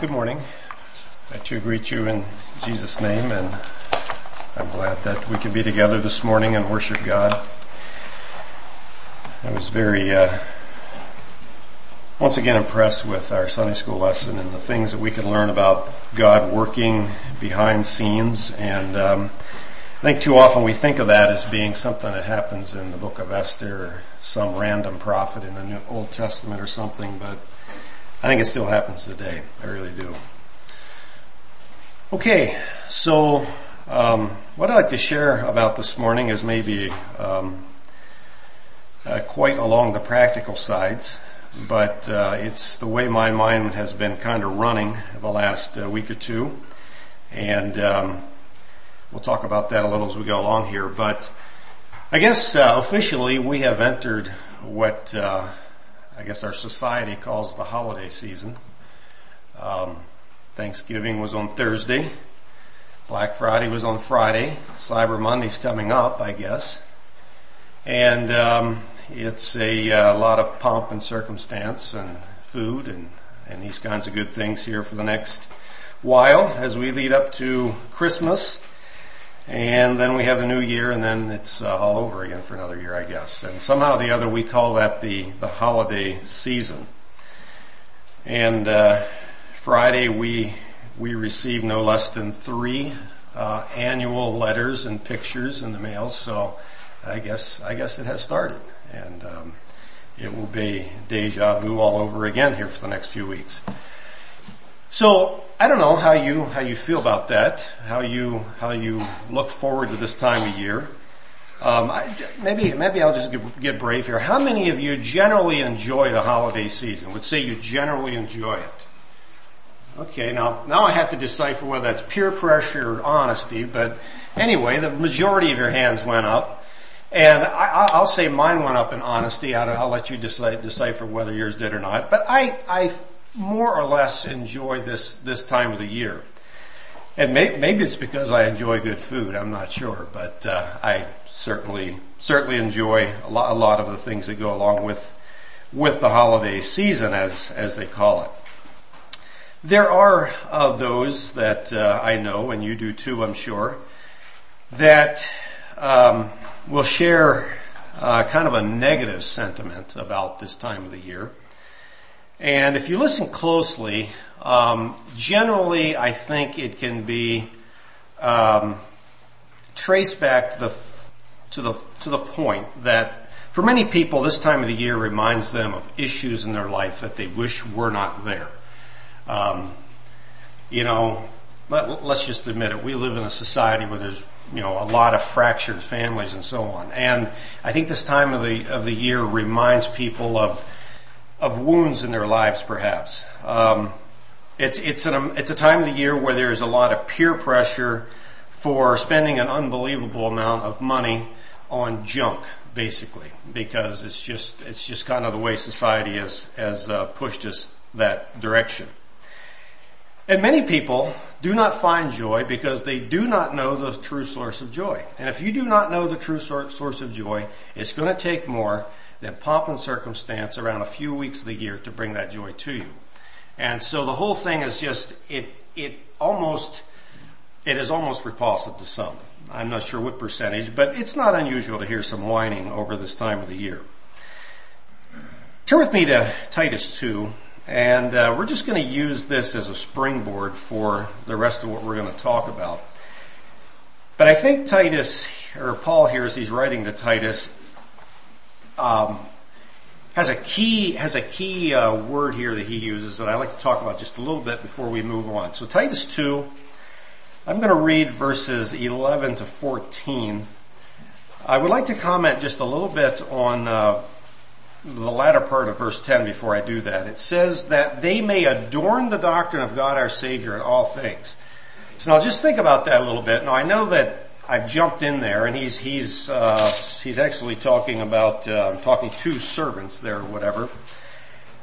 Good morning. I too greet you in Jesus' name and I'm glad that we can be together this morning and worship God. I was very, uh, once again impressed with our Sunday school lesson and the things that we can learn about God working behind scenes and um, I think too often we think of that as being something that happens in the book of Esther or some random prophet in the New Old Testament or something, but I think it still happens today. I really do. Okay, so um, what I'd like to share about this morning is maybe um, uh, quite along the practical sides, but uh, it's the way my mind has been kind of running the last uh, week or two, and um, we'll talk about that a little as we go along here. But I guess uh, officially we have entered what uh, I guess our society calls the holiday season. Um, Thanksgiving was on Thursday. Black Friday was on Friday. Cyber Monday's coming up, I guess. And um, it's a, a, uh, lot of pomp and circumstance and food and, and these kinds of good things here for the next while as we lead up to Christmas and then we have the new year and then it's uh, all over again for another year, I guess. And somehow or the other we call that the, the holiday season. And, uh, Friday we, we received no less than three, uh, annual letters and pictures in the mail. So I guess, I guess it has started and, um, it will be deja vu all over again here for the next few weeks. So I don't know how you how you feel about that. How you how you look forward to this time of year. Um, I, maybe maybe I'll just get, get brave here. How many of you generally enjoy the holiday season? Would say you generally enjoy it. Okay, now now I have to decipher whether that's peer pressure or honesty. But anyway, the majority of your hands went up. And I, will say mine went up in honesty. I'll, I'll let you decipher whether yours did or not. But I, I more or less enjoy this, this time of the year. And may, maybe it's because I enjoy good food. I'm not sure, but uh, I certainly certainly enjoy a lot, a lot of the things that go along with with the holiday season, as as they call it. There are of those that uh, I know, and you do too, I'm sure, that um, will share uh, kind of a negative sentiment about this time of the year. And if you listen closely, um, generally I think it can be um, traced back to the to the to the point that for many people this time of the year reminds them of issues in their life that they wish were not there. Um, you know, let, us just admit it. We live in a society where there's you know a lot of fractured families and so on, and I think this time of the of the year reminds people of of wounds in their lives, perhaps. Um, it's it's an it's a time of the year where there's a lot of peer pressure for spending an unbelievable amount of money on junk, basically, because it's just it's just kind of the way society has has uh, pushed us that direction. And many people do not find joy because they do not know the true source of joy. And if you do not know the true source of joy, it's going to take more than pomp and circumstance around a few weeks of the year to bring that joy to you. And so the whole thing is just, it, it almost, it is almost repulsive to some. I'm not sure what percentage, but it's not unusual to hear some whining over this time of the year. Turn with me to Titus 2, and uh, we're just going to use this as a springboard for the rest of what we're going to talk about. But I think Titus, or Paul here as he's writing to Titus, um, has a key has a key uh, word here that he uses that I like to talk about just a little bit before we move on. So Titus two, I'm going to read verses 11 to 14. I would like to comment just a little bit on uh, the latter part of verse 10 before I do that. It says that they may adorn the doctrine of God our Savior in all things. So now just think about that a little bit. Now I know that I've jumped in there, and he's he's uh, he's actually talking about uh, talking to servants there or whatever.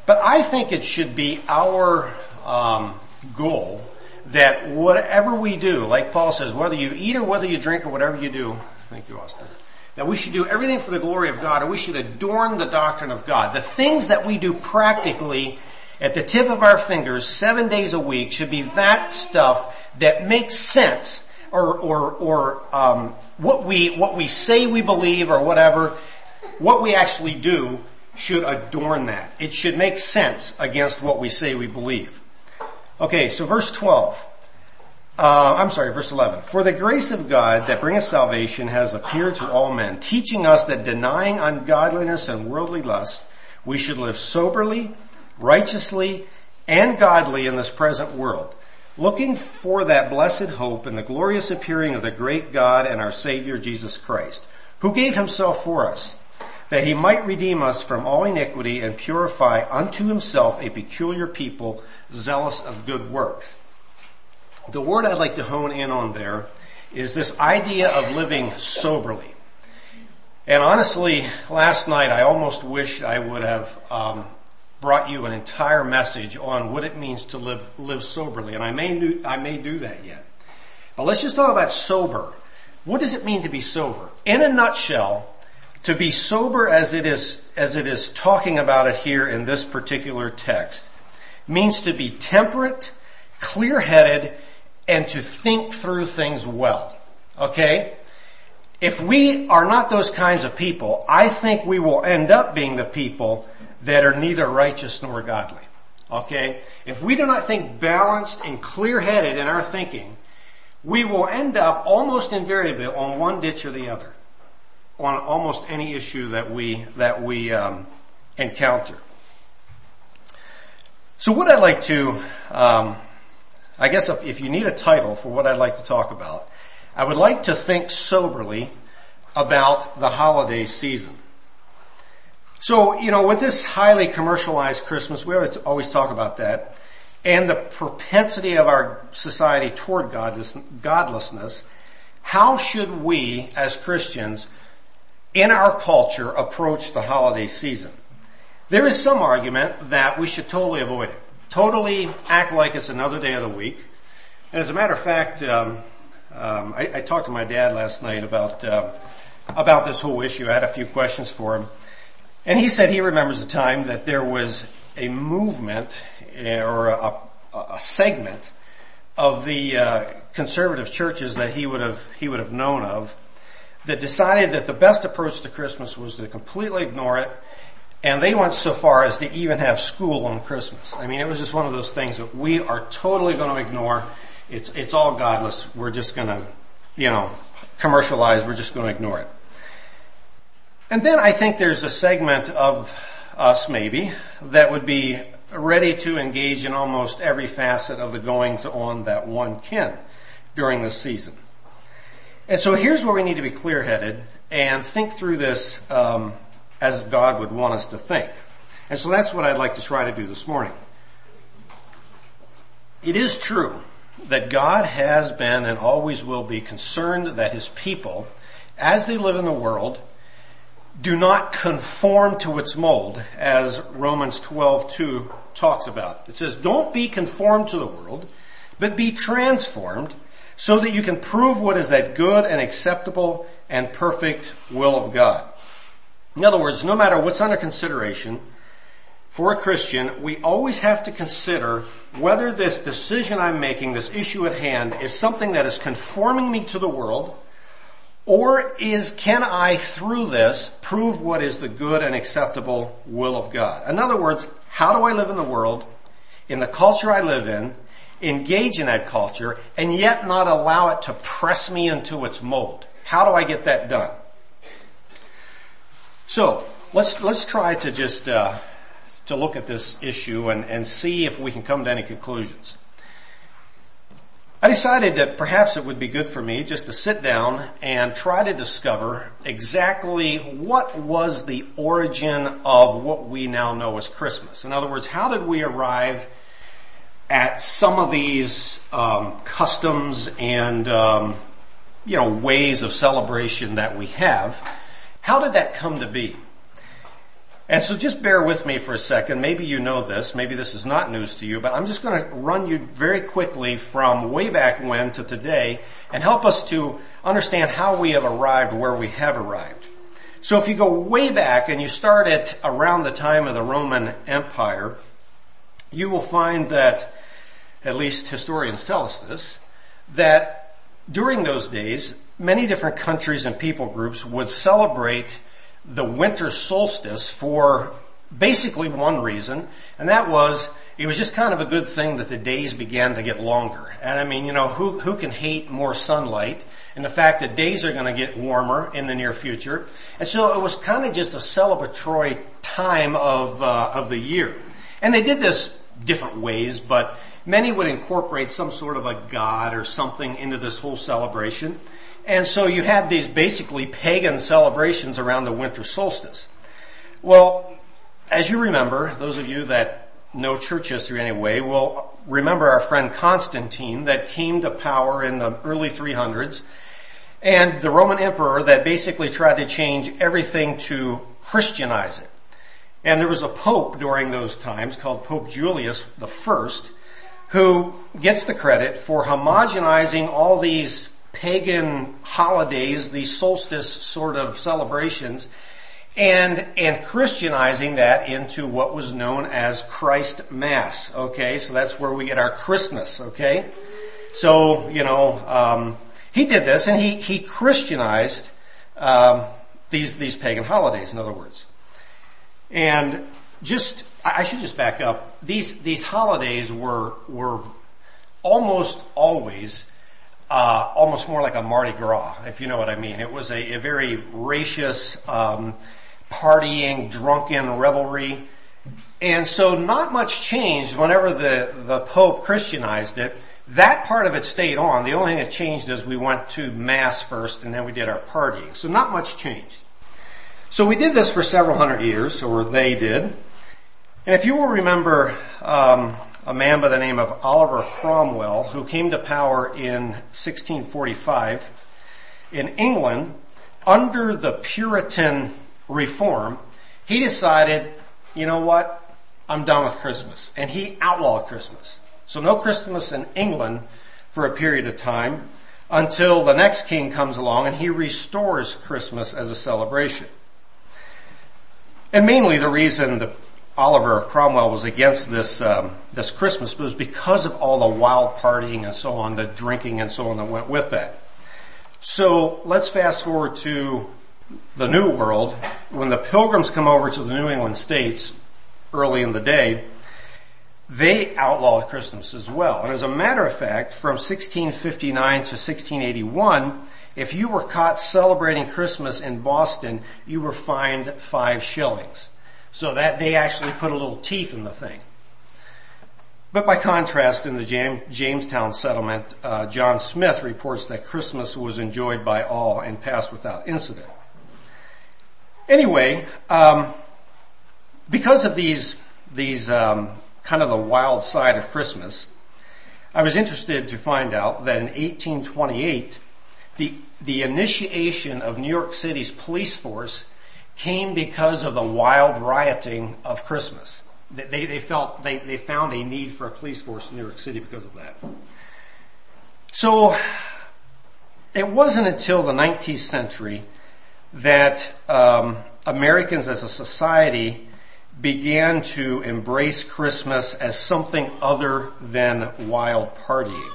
But I think it should be our um, goal that whatever we do, like Paul says, whether you eat or whether you drink or whatever you do, thank you, Austin. That we should do everything for the glory of God, or we should adorn the doctrine of God. The things that we do practically at the tip of our fingers seven days a week should be that stuff that makes sense or, or, or, um, what we, what we say we believe or whatever, what we actually do should adorn that. It should make sense against what we say we believe. Okay, so verse 12. Uh, I'm sorry, verse 11. For the grace of God that bringeth salvation has appeared to all men, teaching us that denying ungodliness and worldly lust, we should live soberly, righteously, and godly in this present world, looking for that blessed hope and the glorious appearing of the great God and our Savior Jesus Christ, who gave himself for us, that he might redeem us from all iniquity and purify unto himself a peculiar people, zealous of good works. The word I'd like to hone in on there is this idea of living soberly. And honestly, last night I almost wished I would have um, brought you an entire message on what it means to live live soberly, and I may do, I may do that yet. But let's just talk about sober. What does it mean to be sober? In a nutshell, to be sober as it is as it is talking about it here in this particular text means to be temperate, clear-headed, and to think through things well. Okay? If we are not those kinds of people, I think we will end up being the people that are neither righteous nor godly. Okay? If we do not think balanced and clear-headed in our thinking, we will end up almost invariably on one ditch or the other on almost any issue that we that we um, encounter. So what I'd like to um, I guess if, if you need a title for what I'd like to talk about, I would like to think soberly about the holiday season. So, you know, with this highly commercialized Christmas, we always, always talk about that, and the propensity of our society toward godless, godlessness, how should we as Christians in our culture approach the holiday season? There is some argument that we should totally avoid it totally act like it's another day of the week. And as a matter of fact, um, um, I, I, talked to my dad last night about uh, about this whole issue. I had a few questions for him, and he said he remembers a time that there was a movement eh, or a, a segment of the uh, conservative churches that he would have he would have known of that decided that the best approach to Christmas was to completely ignore it and they went so far as to even have school on Christmas. I mean, it was just one of those things that we are totally going to ignore. It's, it's all godless. We're just going to, you know, commercialize. We're just going to ignore it. And then I think there's a segment of us maybe that would be ready to engage in almost every facet of the goings on that one can during this season. And so here's where we need to be clear headed and think through this um, as God would want us to think. And so that's what I'd like to try to do this morning. It is true that God has been and always will be concerned that his people, as they live in the world, do not conform to its mold, as Romans 12:2 talks about. It says, "Don't be conformed to the world, but be transformed, so that you can prove what is that good and acceptable and perfect will of God." In other words, no matter what's under consideration, for a Christian, we always have to consider whether this decision I'm making, this issue at hand, is something that is conforming me to the world, or is, can I through this prove what is the good and acceptable will of God? In other words, how do I live in the world, in the culture I live in, engage in that culture, and yet not allow it to press me into its mold? How do I get that done? So let's let's try to just uh, to look at this issue and, and see if we can come to any conclusions. I decided that perhaps it would be good for me just to sit down and try to discover exactly what was the origin of what we now know as Christmas. In other words, how did we arrive at some of these um, customs and um, you know ways of celebration that we have? How did that come to be? And so just bear with me for a second. Maybe you know this. Maybe this is not news to you, but I'm just going to run you very quickly from way back when to today and help us to understand how we have arrived where we have arrived. So if you go way back and you start at around the time of the Roman Empire, you will find that, at least historians tell us this, that during those days, many different countries and people groups would celebrate the winter solstice for basically one reason, and that was it was just kind of a good thing that the days began to get longer. And I mean, you know, who, who can hate more sunlight and the fact that days are going to get warmer in the near future? And so it was kind of just a celebratory time of, uh, of the year. And they did this different ways, but many would incorporate some sort of a god or something into this whole celebration. And so you had these basically pagan celebrations around the winter solstice. Well, as you remember, those of you that know church history anyway will remember our friend Constantine that came to power in the early 300s and the Roman emperor that basically tried to change everything to Christianize it. And there was a pope during those times called Pope Julius I who gets the credit for homogenizing all these pagan holidays, these solstice sort of celebrations, and, and Christianizing that into what was known as Christ Mass. Okay, so that's where we get our Christmas. Okay, so you know um, he did this, and he he Christianized um, these these pagan holidays. In other words, and just I should just back up. These these holidays were were almost always uh, almost more like a Mardi Gras, if you know what I mean. It was a, a very racious, um, partying, drunken revelry. And so not much changed whenever the, the Pope Christianized it. That part of it stayed on. The only thing that changed is we went to Mass first and then we did our partying. So not much changed. So we did this for several hundred years, or they did. And if you will remember, um, a man by the name of Oliver Cromwell who came to power in 1645 in England under the Puritan reform, he decided, you know what? I'm done with Christmas. And he outlawed Christmas. So no Christmas in England for a period of time until the next king comes along and he restores Christmas as a celebration. And mainly the reason the Oliver Cromwell was against this um, this Christmas but it was because of all the wild partying and so on, the drinking and so on that went with that. So let's fast forward to the New World when the Pilgrims come over to the New England states early in the day. They outlawed Christmas as well. And as a matter of fact, from 1659 to 1681, if you were caught celebrating Christmas in Boston, you were fined five shillings. So that they actually put a little teeth in the thing. But by contrast, in the Jamestown settlement, uh, John Smith reports that Christmas was enjoyed by all and passed without incident. Anyway, um, because of these these um, kind of the wild side of Christmas, I was interested to find out that in 1828, the the initiation of New York City's police force came because of the wild rioting of Christmas. They, they felt, they, they found a need for a police force in New York City because of that. So, it wasn't until the 19th century that um, Americans as a society began to embrace Christmas as something other than wild partying.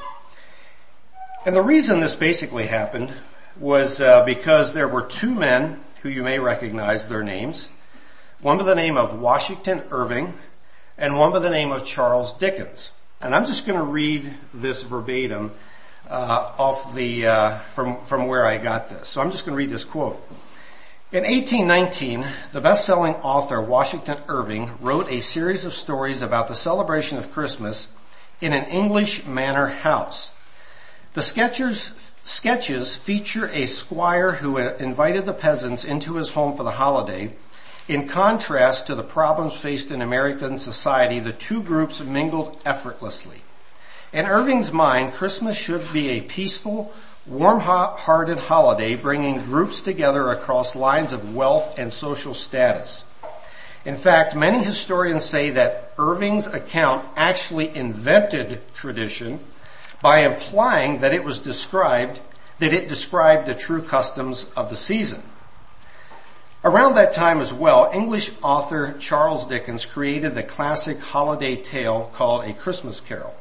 And the reason this basically happened was uh, because there were two men who you may recognize their names. One by the name of Washington Irving and one by the name of Charles Dickens. And I'm just going to read this verbatim uh, off the uh, from from where I got this. So I'm just going to read this quote. In 1819, the best-selling author Washington Irving wrote a series of stories about the celebration of Christmas in an English manor house. The sketches sketches feature a squire who invited the peasants into his home for the holiday. In contrast to the problems faced in American society, the two groups mingled effortlessly. In Irving's mind, Christmas should be a peaceful, warm-hearted holiday bringing groups together across lines of wealth and social status. In fact, many historians say that Irving's account actually invented tradition by implying that it was described, that it described the true customs of the season. Around that time as well, English author Charles Dickens created the classic holiday tale called A Christmas Carol.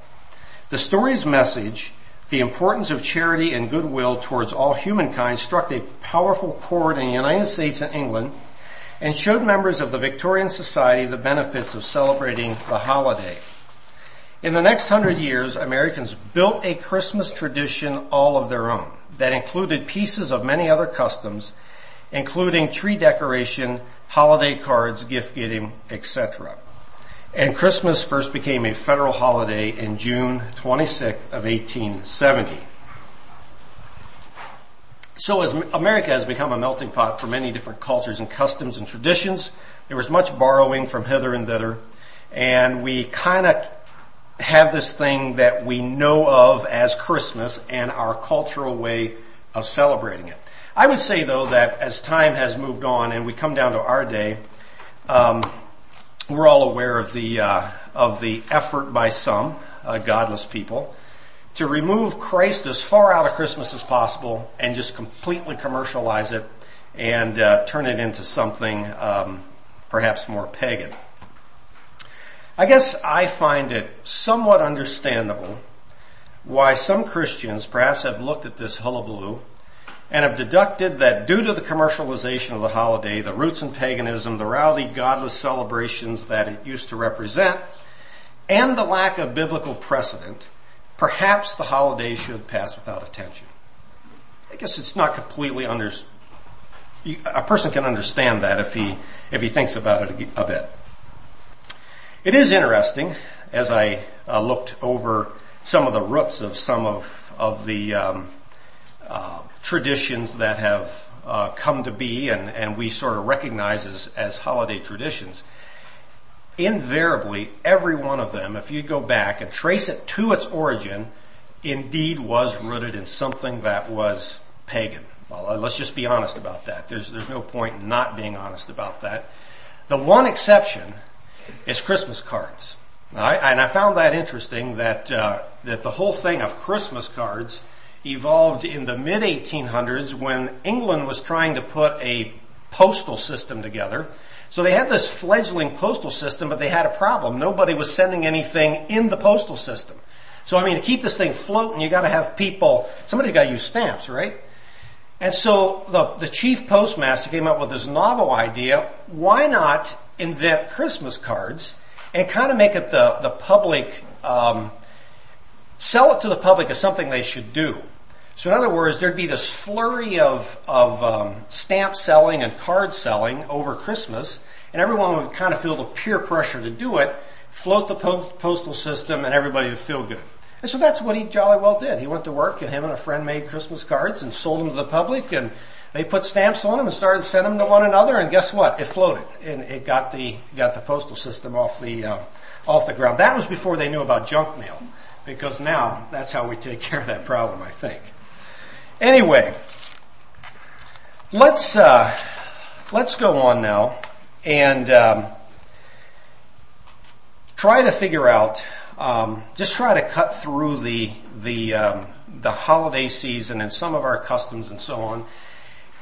The story's message, the importance of charity and goodwill towards all humankind struck a powerful chord in the United States and England and showed members of the Victorian society the benefits of celebrating the holiday. In the next hundred years, Americans built a Christmas tradition all of their own that included pieces of many other customs, including tree decoration, holiday cards, gift giving, etc. And Christmas first became a federal holiday in June 26th of 1870. So as America has become a melting pot for many different cultures and customs and traditions, there was much borrowing from hither and thither, and we kind of have this thing that we know of as Christmas and our cultural way of celebrating it. I would say though that as time has moved on and we come down to our day, um, we're all aware of the uh, of the effort by some uh, godless people to remove Christ as far out of Christmas as possible and just completely commercialize it and uh, turn it into something um, perhaps more pagan. I guess I find it somewhat understandable why some Christians perhaps have looked at this hullabaloo and have deducted that due to the commercialization of the holiday, the roots in paganism, the rowdy, godless celebrations that it used to represent, and the lack of biblical precedent, perhaps the holiday should pass without attention. I guess it's not completely under, a person can understand that if he, if he thinks about it a bit. It is interesting as I uh, looked over some of the roots of some of, of the um, uh, traditions that have uh, come to be and, and we sort of recognize as, as holiday traditions invariably every one of them, if you go back and trace it to its origin, indeed was rooted in something that was pagan. Well, uh, let's just be honest about that. There's, there's no point in not being honest about that. The one exception is Christmas cards. And I found that interesting that, uh, that the whole thing of Christmas cards evolved in the mid 1800s when England was trying to put a postal system together so they had this fledgling postal system, but they had a problem. Nobody was sending anything in the postal system. So I mean, to keep this thing floating, you gotta have people, somebody's gotta use stamps, right? And so the, the chief postmaster came up with this novel idea, why not invent Christmas cards and kind of make it the, the public, um, sell it to the public as something they should do. So in other words, there'd be this flurry of, of um, stamp selling and card selling over Christmas, and everyone would kind of feel the peer pressure to do it, float the po- postal system, and everybody would feel good. And so that's what he jolly well did. He went to work, and him and a friend made Christmas cards and sold them to the public, and they put stamps on them and started sending them to one another. And guess what? It floated, and it got the got the postal system off the uh, off the ground. That was before they knew about junk mail, because now that's how we take care of that problem. I think. Anyway, let's uh, let's go on now and um, try to figure out. Um, just try to cut through the the um, the holiday season and some of our customs and so on,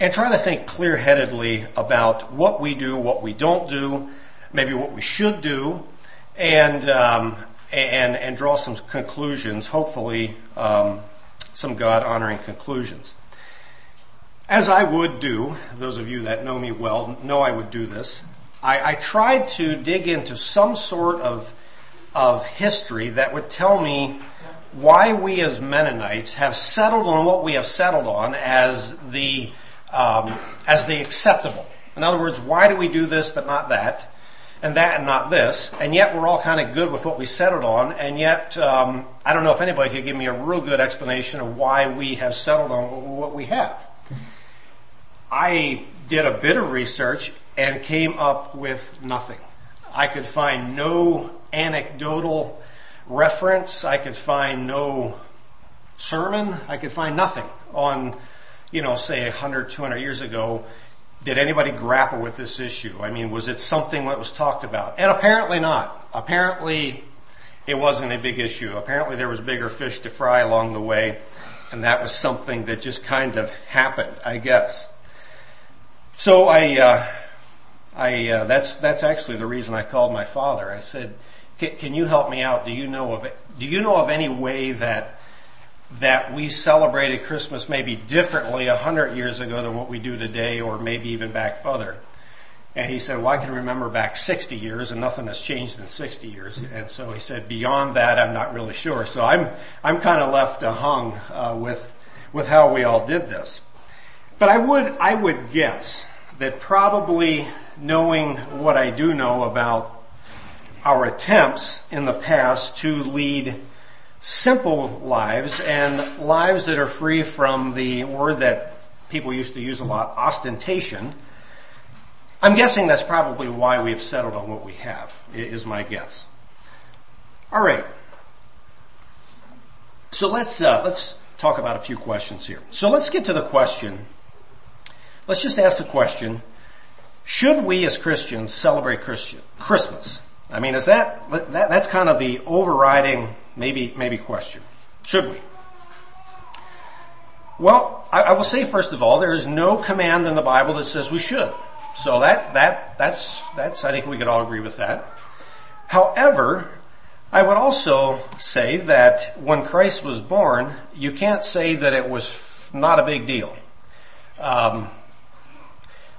and try to think clear-headedly about what we do, what we don't do, maybe what we should do, and um, and and draw some conclusions. Hopefully, um, some God honoring conclusions. As I would do, those of you that know me well know I would do this, I, I tried to dig into some sort of, of history that would tell me why we as Mennonites have settled on what we have settled on as the, um, as the acceptable. In other words, why do we do this but not that? and that and not this, and yet we're all kind of good with what we settled on, and yet um, I don't know if anybody could give me a real good explanation of why we have settled on what we have. I did a bit of research and came up with nothing. I could find no anecdotal reference. I could find no sermon. I could find nothing on, you know, say 100, 200 years ago did anybody grapple with this issue? I mean, was it something that was talked about? And apparently not. Apparently it wasn't a big issue. Apparently there was bigger fish to fry along the way and that was something that just kind of happened, I guess. So I, uh, I, uh, that's, that's actually the reason I called my father. I said, can you help me out? Do you know of, do you know of any way that, that we celebrated Christmas maybe differently a hundred years ago than what we do today or maybe even back further? And he said, well, I can remember back 60 years and nothing has changed in 60 years. And so he said, beyond that, I'm not really sure. So I'm, I'm kind of left uh, hung, uh, with, with how we all did this. But I would, I would guess that probably knowing what I do know about our attempts in the past to lead simple lives and lives that are free from the word that people used to use a lot, ostentation, I'm guessing that's probably why we've settled on what we have, is my guess. Alright. So let's, uh, let's talk about a few questions here. So let's get to the question. Let's just ask the question, should we as Christians celebrate Christian, Christmas? I mean, is that, that, that's kind of the overriding, maybe, maybe question. Should we? Well, I, I will say first of all, there is no command in the Bible that says we should. So that, that, that's, that's, I think we could all agree with that. However, I would also say that when Christ was born, you can't say that it was not a big deal. Um,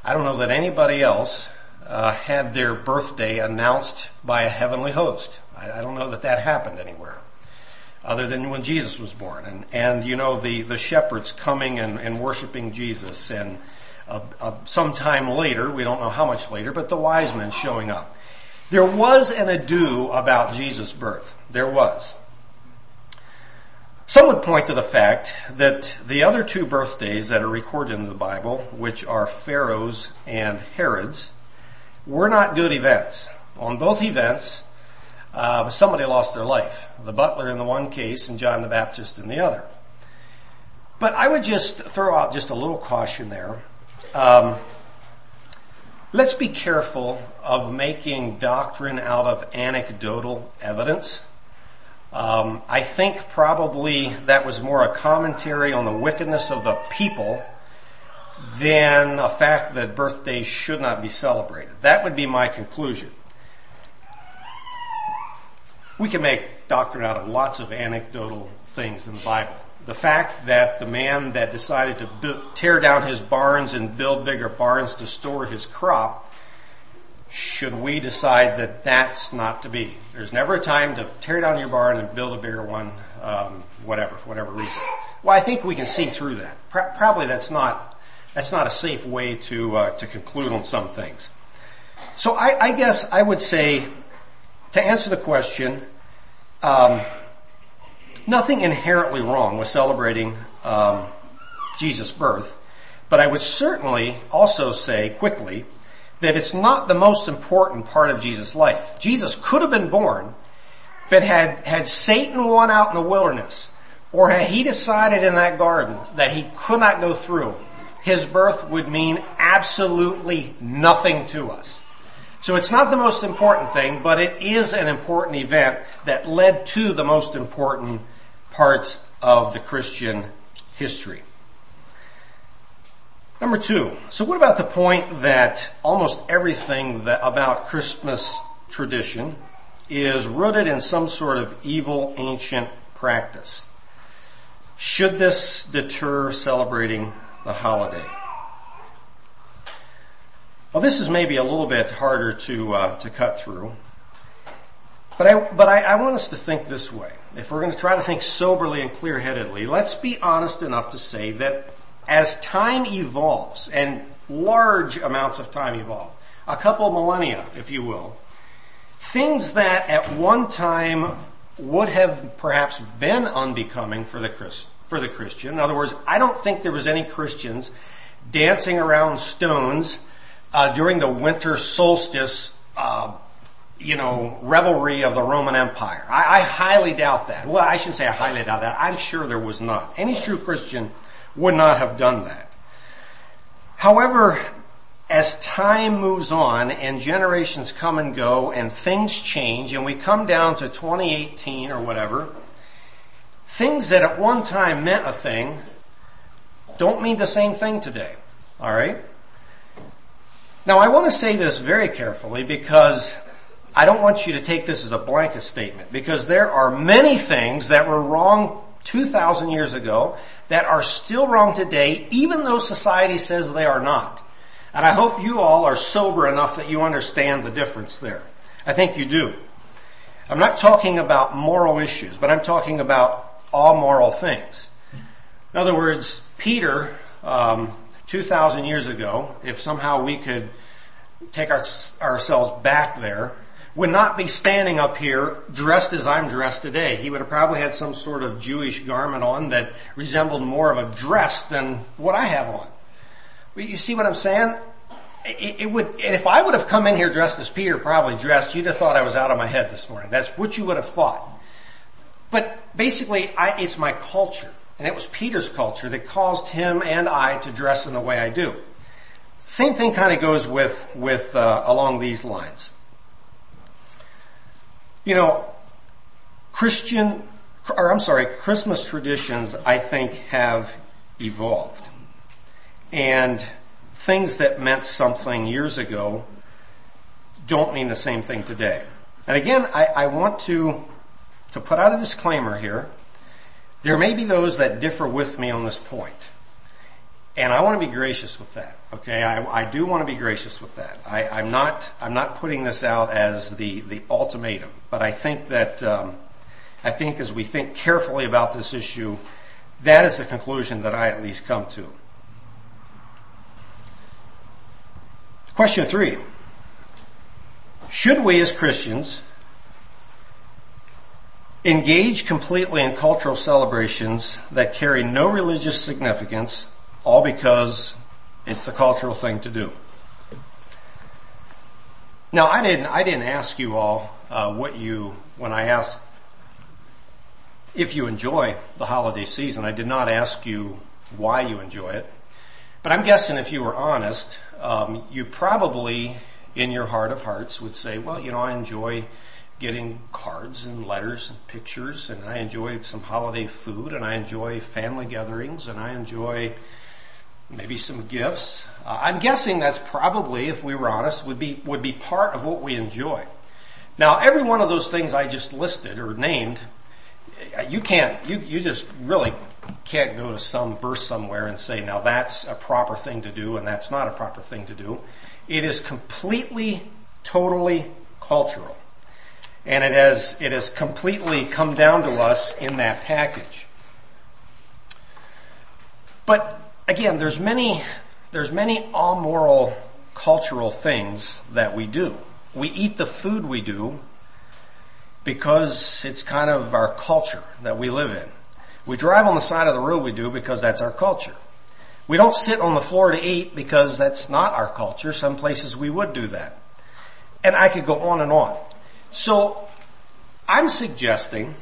I don't know that anybody else uh, had their birthday announced by a heavenly host. I, I, don't know that that happened anywhere, other than when Jesus was born, and and you know the the shepherds coming and, and worshiping Jesus, and uh, uh, sometime later, we don't know how much later, but the wise men showing up. There was an ado about Jesus' birth. There was. Some would point to the fact that the other two birthdays that are recorded in the Bible, which are Pharaoh's and Herod's, were not good events. On both events, uh, somebody lost their life. The butler in the one case and John the Baptist in the other. But I would just throw out just a little caution there. Um, let's be careful of making doctrine out of anecdotal evidence. Um, I think probably that was more a commentary on the wickedness of the people than a fact that birthdays should not be celebrated. That would be my conclusion. We can make doctrine out of lots of anecdotal things in the Bible the fact that the man that decided to build, tear down his barns and build bigger barns to store his crop, should we decide that that's not to be? There's never a time to tear down your barn and build a bigger one, um, whatever, whatever reason. Well, I think we can see through that. Pro- probably that's not that's not a safe way to uh, to conclude on some things. So I, I, guess I would say to answer the question. Um, nothing inherently wrong with celebrating um, Jesus' birth, but I would certainly also say quickly that it's not the most important part of Jesus' life. Jesus could have been born, but had, had Satan won out in the wilderness, or had he decided in that garden that he could not go through, his birth would mean absolutely nothing to us. So it's not the most important thing, but it is an important event that led to the most important parts of the Christian history. Number two, so what about the point that almost everything that about Christmas tradition is rooted in some sort of evil ancient practice? Should this deter celebrating the holiday? Well, this is maybe a little bit harder to uh, to cut through, but I but I, I want us to think this way if we're going to try to think soberly and clear-headedly, let's be honest enough to say that as time evolves, and large amounts of time evolve, a couple millennia, if you will, things that at one time would have perhaps been unbecoming for the Christ, for the Christian. In other words, I don't think there was any Christians dancing around stones uh, during the winter solstice uh, you know, revelry of the Roman Empire. I, I, highly doubt that. Well, I shouldn't say I highly doubt that. I'm sure there was not. Any true Christian would not have done that. However, as time moves on and generations come and go and things change and we come down to 2018 or whatever, things that at one time meant a thing don't mean the same thing today. Alright? Now I want to say this very carefully because I don't want you to take this as a blanket statement because there are many things that were wrong 2,000 years ago that are still wrong today even though society says they are not. And I hope you all are sober enough that you understand the difference there. I think you do. I'm not talking about moral issues, but I'm talking about all moral things. In other words, Peter, um, 2,000 years ago, if somehow we could take our, ourselves back there, would not be standing up here dressed as I'm dressed today. He would have probably had some sort of Jewish garment on that resembled more of a dress than what I have on. You see what I'm saying? It, would, if I would have come in here dressed as Peter, probably dressed, you'd have thought I was out of my head this morning. That's what you would have thought. But basically, I, it's my culture, and it was Peter's culture that caused him and I to dress in the way I do. Same thing kind of goes with with uh, along these lines. You know, Christian, or I'm sorry, Christmas traditions, I think, have evolved. And things that meant something years ago don't mean the same thing today. And again, I, I want to, to put out a disclaimer here. There may be those that differ with me on this point. And I want to be gracious with that. Okay, I, I do want to be gracious with that. I, am not I'm not putting this out as the the ultimatum, but I think that um, I think as we think carefully about this issue, that is the conclusion that I at least come to. Question three. Should we as Christians engage completely in cultural celebrations that carry no religious significance, all because it's the cultural thing to do? Now, I didn't, I didn't ask you all uh, what you, when I asked if you enjoy the holiday season, I did not ask you why you enjoy it. But I'm guessing if you were honest, um, you probably, in your heart of hearts, would say, well, you know, I enjoy getting cards and letters and pictures, and I enjoy some holiday food, and I enjoy family gatherings, and I enjoy maybe some gifts. Uh, I'm guessing that's probably, if we were honest, would be would be part of what we enjoy. Now, every one of those things I just listed or named, you can't, you, you just really can't go to some verse somewhere and say, now that's a proper thing to do and that's not a proper thing to do. It is completely, totally cultural. And it has, it has completely come down to us in that package. But again, there's many, there's many amoral cultural things that we do. We eat the food we do because it's kind of our culture that we live in. We drive on the side of the road we do because that's our culture. We don't sit on the floor to eat because that's not our culture. Some places we would do that. And I could go on and on. So I'm suggesting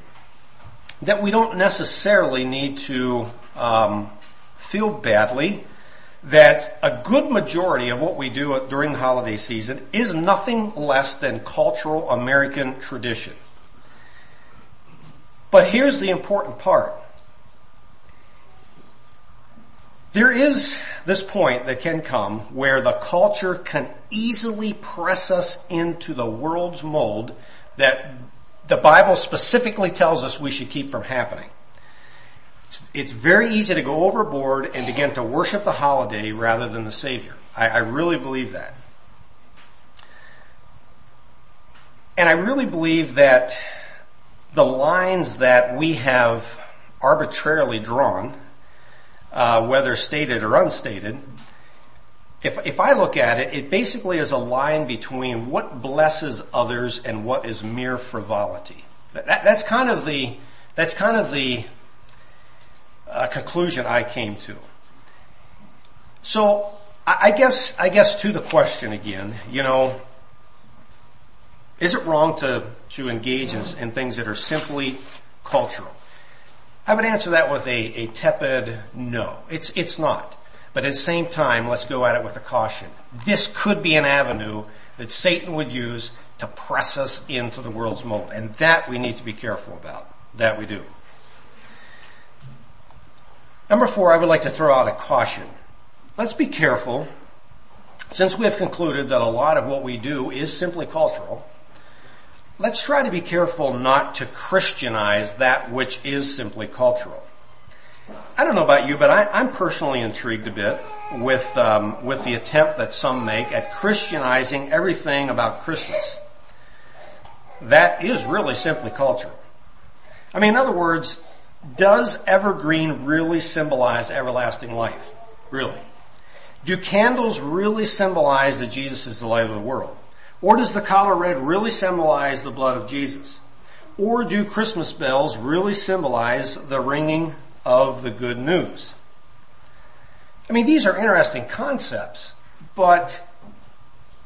that we don't necessarily need to um, feel badly that a good majority of what we do during the holiday season is nothing less than cultural American tradition. But here's the important part. There is this point that can come where the culture can easily press us into the world's mold that the Bible specifically tells us we should keep from happening. It's, very easy to go overboard and begin to worship the holiday rather than the Savior. I, I really believe that. And I really believe that the lines that we have arbitrarily drawn uh, whether stated or unstated, if, if I look at it, it basically is a line between what blesses others and what is mere frivolity. That, that's kind of the, that's kind of the conclusion I came to. So I, guess, I guess to the question again, you know, is it wrong to, to engage in, in things that are simply cultural? I would answer that with a, a tepid no. It's, it's not. But at the same time, let's go at it with a caution. This could be an avenue that Satan would use to press us into the world's mold. And that we need to be careful about. That we do. Number four, I would like to throw out a caution. Let's be careful since we have concluded that a lot of what we do is simply cultural, let's try to be careful not to Christianize that which is simply cultural. I don't know about you, but I, am personally intrigued a bit with um, with the attempt that some make at Christianizing everything about Christmas. That is really simply cultural. I mean, in other words, does evergreen really symbolize everlasting life? Really? Do candles really symbolize that Jesus is the light of the world? Or does the color red really symbolize the blood of Jesus? Or do Christmas bells really symbolize the ringing of the good news? I mean, these are interesting concepts, but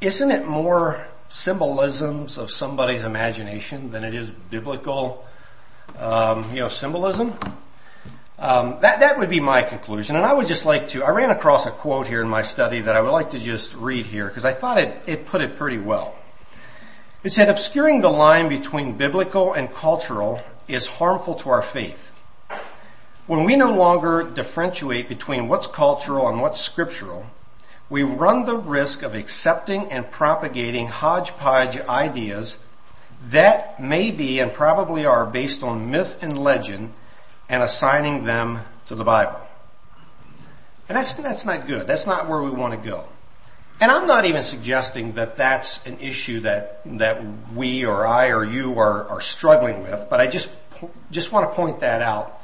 isn't it more symbolisms of somebody's imagination than it is biblical, um, you know, symbolism? Um, that that would be my conclusion, and I would just like to. I ran across a quote here in my study that I would like to just read here because I thought it it put it pretty well. It said, "Obscuring the line between biblical and cultural is harmful to our faith. When we no longer differentiate between what's cultural and what's scriptural, we run the risk of accepting and propagating hodgepodge ideas that may be and probably are based on myth and legend." and assigning them to the Bible. And that's, that's not good. That's not where we want to go. And I'm not even suggesting that that's an issue that, that we or I or you are, are struggling with, but I just, just want to point that out.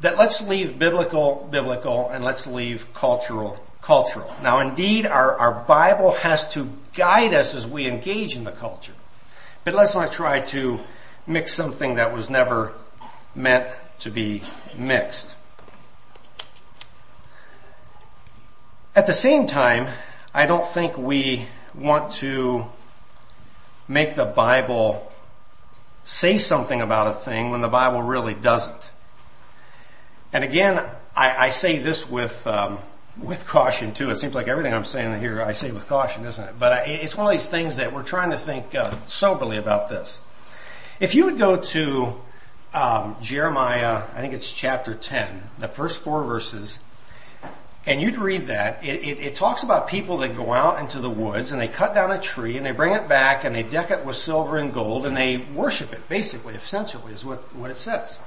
That let's leave biblical, biblical, and let's leave cultural, cultural. Now indeed, our, our Bible has to guide us as we engage in the culture. But let's not try to mix something that was never meant to be mixed. At the same time, I don't think we want to make the Bible say something about a thing when the Bible really doesn't. And again, I, I say this with um, with caution too. It seems like everything I'm saying here I say with caution, isn't it? But I, it's one of these things that we're trying to think uh, soberly about this. If you would go to um, Jeremiah, I think it's chapter 10, the first four verses, and you'd read that, it, it, it, talks about people that go out into the woods and they cut down a tree and they bring it back and they deck it with silver and gold and they worship it, basically, essentially is what, what it says.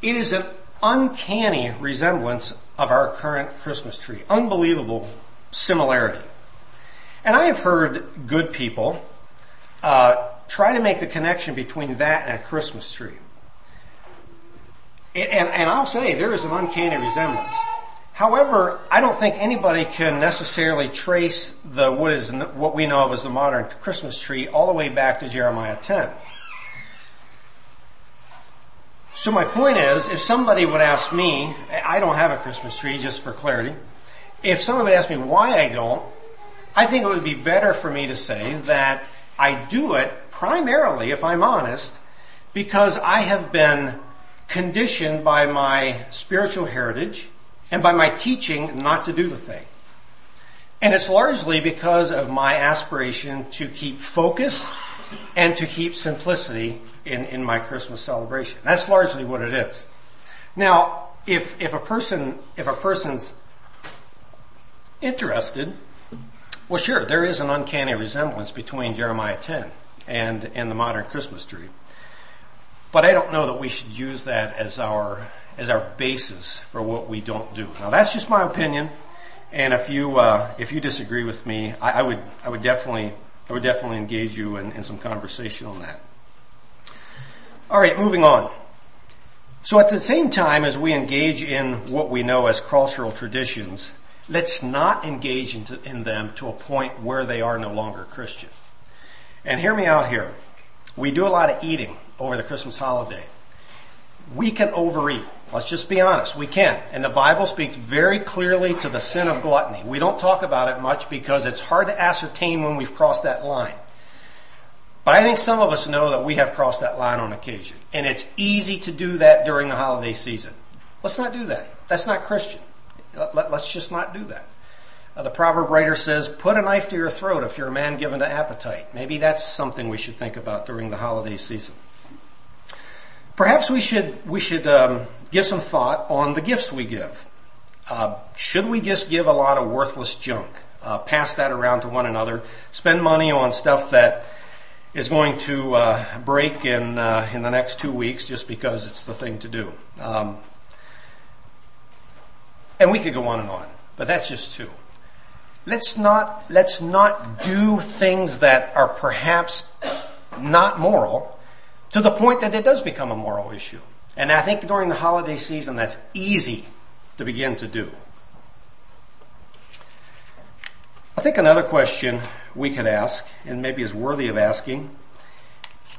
It is an uncanny resemblance of our current Christmas tree. Unbelievable similarity. And I have heard good people uh, try to make the connection between that and a Christmas tree. And, and I'll say there is an uncanny resemblance. However, I don't think anybody can necessarily trace the what is what we know of as the modern Christmas tree all the way back to Jeremiah 10. So my point is, if somebody would ask me, I don't have a Christmas tree just for clarity. If someone would ask me why I don't, I think it would be better for me to say that I do it primarily, if I'm honest, because I have been conditioned by my spiritual heritage and by my teaching not to do the thing. And it's largely because of my aspiration to keep focus and to keep simplicity in, in my Christmas celebration. That's largely what it is. Now, if, if a person, if a person's interested, well sure, there is an uncanny resemblance between Jeremiah 10 and, and the modern Christmas tree. But I don't know that we should use that as our as our basis for what we don't do. Now that's just my opinion, and if you uh, if you disagree with me, I, I, would I would definitely I would definitely engage you in, in some conversation on that. All right, moving on. So at the same time as we engage in what we know as cultural traditions, let's not engage in them to a point where they are no longer Christian. And hear me out here. We do a lot of eating over the Christmas holiday. We can overeat. Let's just be honest. We can. And the Bible speaks very clearly to the sin of gluttony. We don't talk about it much because it's hard to ascertain when we've crossed that line. But I think some of us know that we have crossed that line on occasion. And it's easy to do that during the holiday season. Let's not do that. That's not Christian. Let's just not do that. Uh, the proverb writer says, put a knife to your throat if you're a man given to appetite. Maybe that's something we should think about during the holiday season. Perhaps we should we should um, give some thought on the gifts we give. Uh, should we just give a lot of worthless junk, uh, pass that around to one another, spend money on stuff that is going to uh, break in uh, in the next two weeks just because it's the thing to do. Um, and we could go on and on, but that's just two. Let's not let's not do things that are perhaps not moral to the point that it does become a moral issue. And I think during the holiday season, that's easy to begin to do. I think another question we could ask, and maybe is worthy of asking,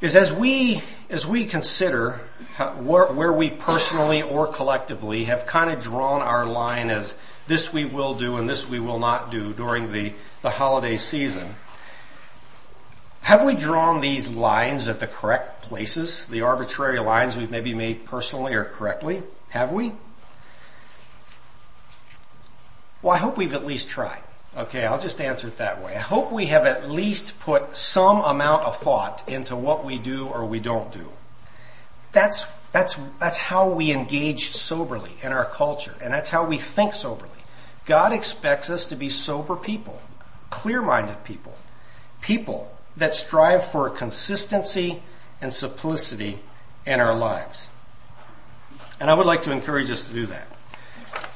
is as we, as we consider how, where, where we personally or collectively have kind of drawn our line as this we will do and this we will not do during the, the holiday season, have we drawn these lines at the correct places? The arbitrary lines we've maybe made personally or correctly? Have we? Well, I hope we've at least tried. Okay, I'll just answer it that way. I hope we have at least put some amount of thought into what we do or we don't do. That's, that's, that's how we engage soberly in our culture, and that's how we think soberly. God expects us to be sober people, clear-minded people, people that strive for consistency and simplicity in our lives. And I would like to encourage us to do that.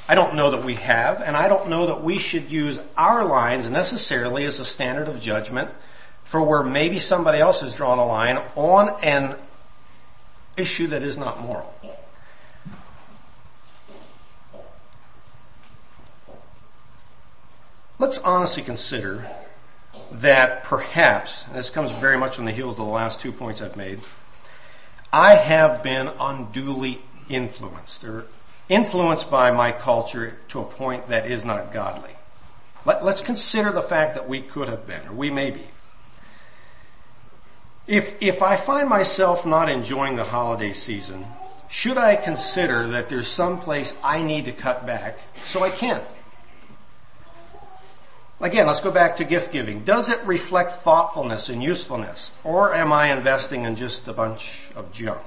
I don't know that we have, and I don't know that we should use our lines necessarily as a standard of judgment for where maybe somebody else has drawn a line on an issue that is not moral. Let's honestly consider that perhaps, this comes very much on the heels of the last two points I've made, I have been unduly influenced influenced by my culture to a point that is not godly. Let, us consider the fact that we could have been, or we may be. If, if I find myself not enjoying the holiday season, should I consider that there's some place I need to cut back so I can? Again, let's go back to gift giving. Does it reflect thoughtfulness and usefulness? Or am I investing in just a bunch of junk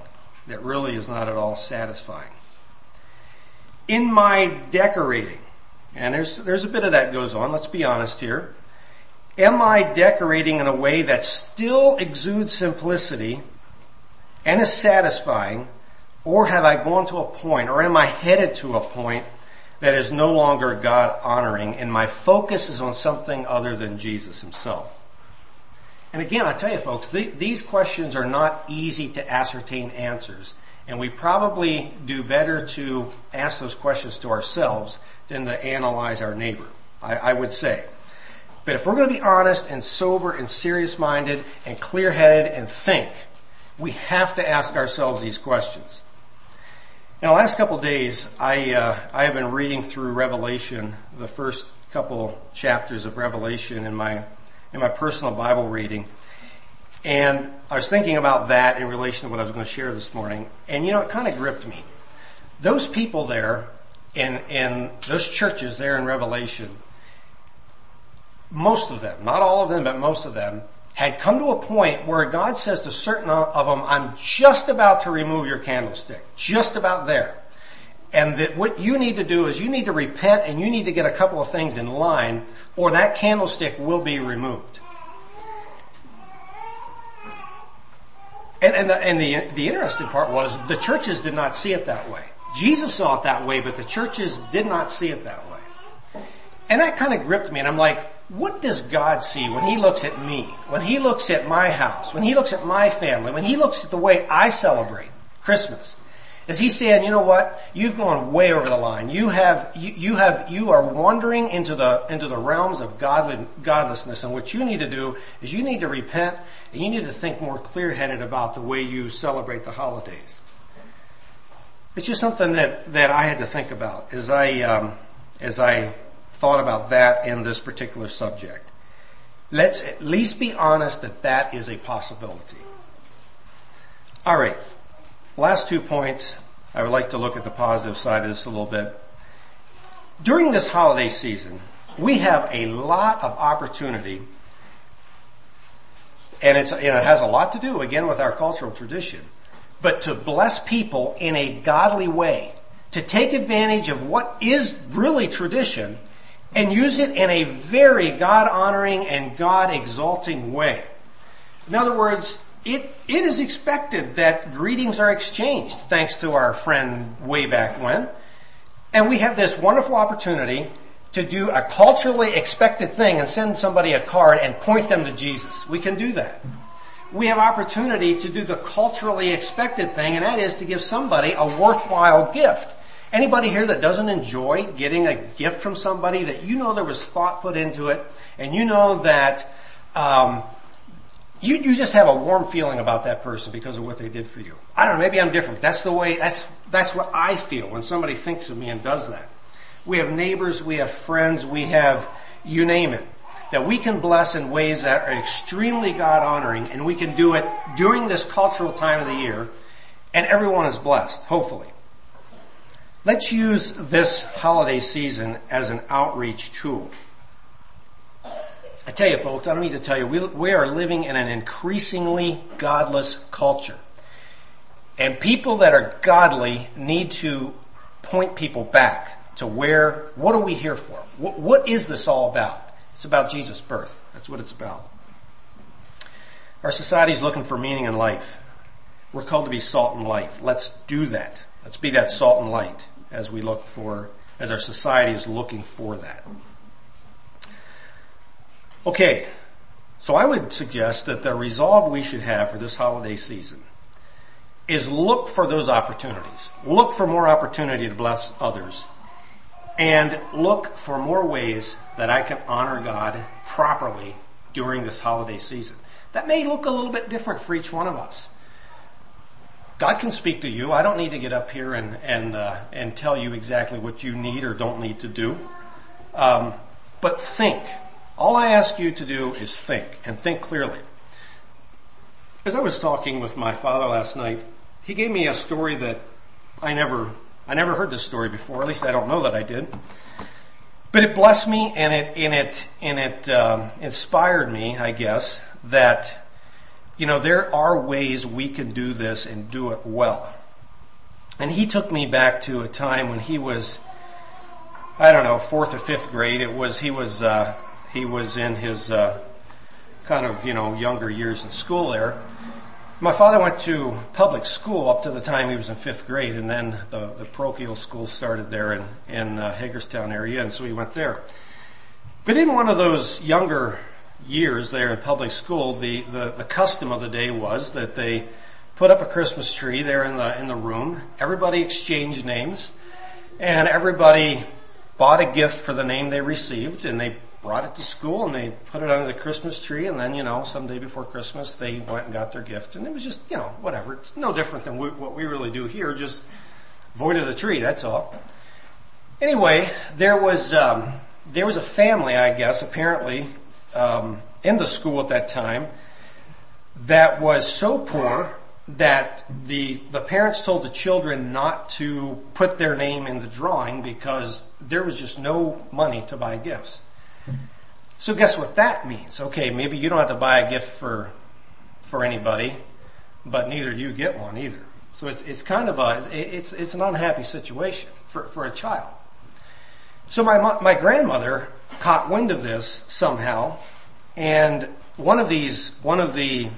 that really is not at all satisfying? In my decorating, and there's, there's a bit of that goes on, let's be honest here. Am I decorating in a way that still exudes simplicity and is satisfying, or have I gone to a point, or am I headed to a point that is no longer God honoring and my focus is on something other than Jesus himself? And again, I tell you folks, these questions are not easy to ascertain answers. And we probably do better to ask those questions to ourselves than to analyze our neighbor, I, I would say. But if we're going to be honest and sober and serious minded and clear headed and think, we have to ask ourselves these questions. In the last couple days, I uh, I have been reading through Revelation, the first couple chapters of Revelation in my in my personal Bible reading, and I was thinking about that in relation to what I was going to share this morning. And you know, it kind of gripped me. Those people there in, in those churches there in Revelation, most of them, not all of them, but most of them, had come to a point where God says to certain of them, I'm just about to remove your candlestick. Just about there. And that what you need to do is you need to repent and you need to get a couple of things in line or that candlestick will be removed. And, and, the, and the, the interesting part was the churches did not see it that way. Jesus saw it that way, but the churches did not see it that way. And that kind of gripped me and I'm like, what does God see when He looks at me? When He looks at my house? When He looks at my family? When He looks at the way I celebrate Christmas? Is he saying, you know what? You've gone way over the line. You have, you, you have, you are wandering into the, into the realms of godly, godlessness. And what you need to do is you need to repent and you need to think more clear-headed about the way you celebrate the holidays. It's just something that, that I had to think about as I, um, as I thought about that in this particular subject. Let's at least be honest that that is a possibility. All right. Last two points, I would like to look at the positive side of this a little bit. During this holiday season, we have a lot of opportunity and, and it has a lot to do again with our cultural tradition, but to bless people in a godly way, to take advantage of what is really tradition and use it in a very God honoring and God exalting way. In other words, it, it is expected that greetings are exchanged thanks to our friend way back when. And we have this wonderful opportunity to do a culturally expected thing and send somebody a card and point them to Jesus. We can do that. We have opportunity to do the culturally expected thing and that is to give somebody a worthwhile gift. Anybody here that doesn't enjoy getting a gift from somebody that you know there was thought put into it and you know that um, you, you just have a warm feeling about that person because of what they did for you. I don't know, maybe I'm different. That's the way, that's, that's what I feel when somebody thinks of me and does that. We have neighbors, we have friends, we have, you name it, that we can bless in ways that are extremely God honoring and we can do it during this cultural time of the year and everyone is blessed, hopefully. Let's use this holiday season as an outreach tool. I tell you folks, I don't need to tell you, we, we are living in an increasingly godless culture. And people that are godly need to point people back to where, what are we here for? what, what is this all about? It's about Jesus' birth. That's what it's about. Our society is looking for meaning in life. We're called to be salt and light. Let's do that. Let's be that salt and light as we look for, as our society is looking for that. Okay, so I would suggest that the resolve we should have for this holiday season is look for those opportunities. Look for more opportunity to bless others and look for more ways that I can honor God properly during this holiday season. That may look a little bit different for each one of us. God can speak to you. I don't need to get up here and and uh, and tell you exactly what you need or don't need to do. Um, but think. All I ask you to do is think and think clearly. As I was talking with my father last night, he gave me a story that I never I never heard this story before. At least I don't know that I did. But it blessed me and it and it and it um, inspired me, I guess, that you know, there are ways we can do this and do it well. And he took me back to a time when he was, I don't know, fourth or fifth grade. It was, he was, uh, he was in his, uh, kind of, you know, younger years in school there. My father went to public school up to the time he was in fifth grade and then the, the parochial school started there in, in uh, Hagerstown area and so he went there. But in one of those younger years there in public school, the, the, the custom of the day was that they put up a Christmas tree there in the, in the room. Everybody exchanged names and everybody bought a gift for the name they received and they brought it to school and they put it under the Christmas tree and then, you know, someday before Christmas they went and got their gift and it was just, you know, whatever. It's no different than we, what we really do here, just void of the tree, that's all. Anyway, there was, um, there was a family, I guess, apparently, um, in the school at that time that was so poor that the the parents told the children not to put their name in the drawing because there was just no money to buy gifts. So guess what that means? Okay, maybe you don't have to buy a gift for for anybody, but neither do you get one either. So it's it's kind of a it's it's an unhappy situation for for a child. So my my grandmother caught wind of this somehow, and one of these, one of the,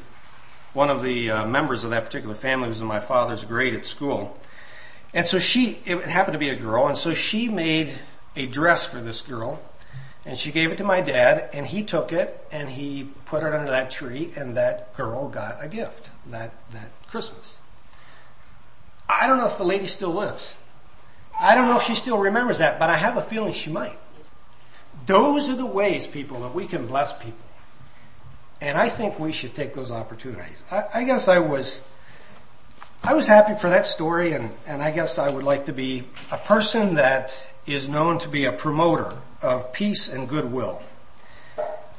one of the uh, members of that particular family was in my father's grade at school. And so she, it happened to be a girl, and so she made a dress for this girl, and she gave it to my dad, and he took it, and he put it under that tree, and that girl got a gift that, that Christmas. I don't know if the lady still lives. I don't know if she still remembers that, but I have a feeling she might. Those are the ways, people, that we can bless people. And I think we should take those opportunities. I, I guess I was, I was happy for that story and, and I guess I would like to be a person that is known to be a promoter of peace and goodwill.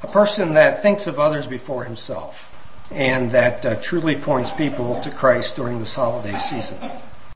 A person that thinks of others before himself and that uh, truly points people to Christ during this holiday season.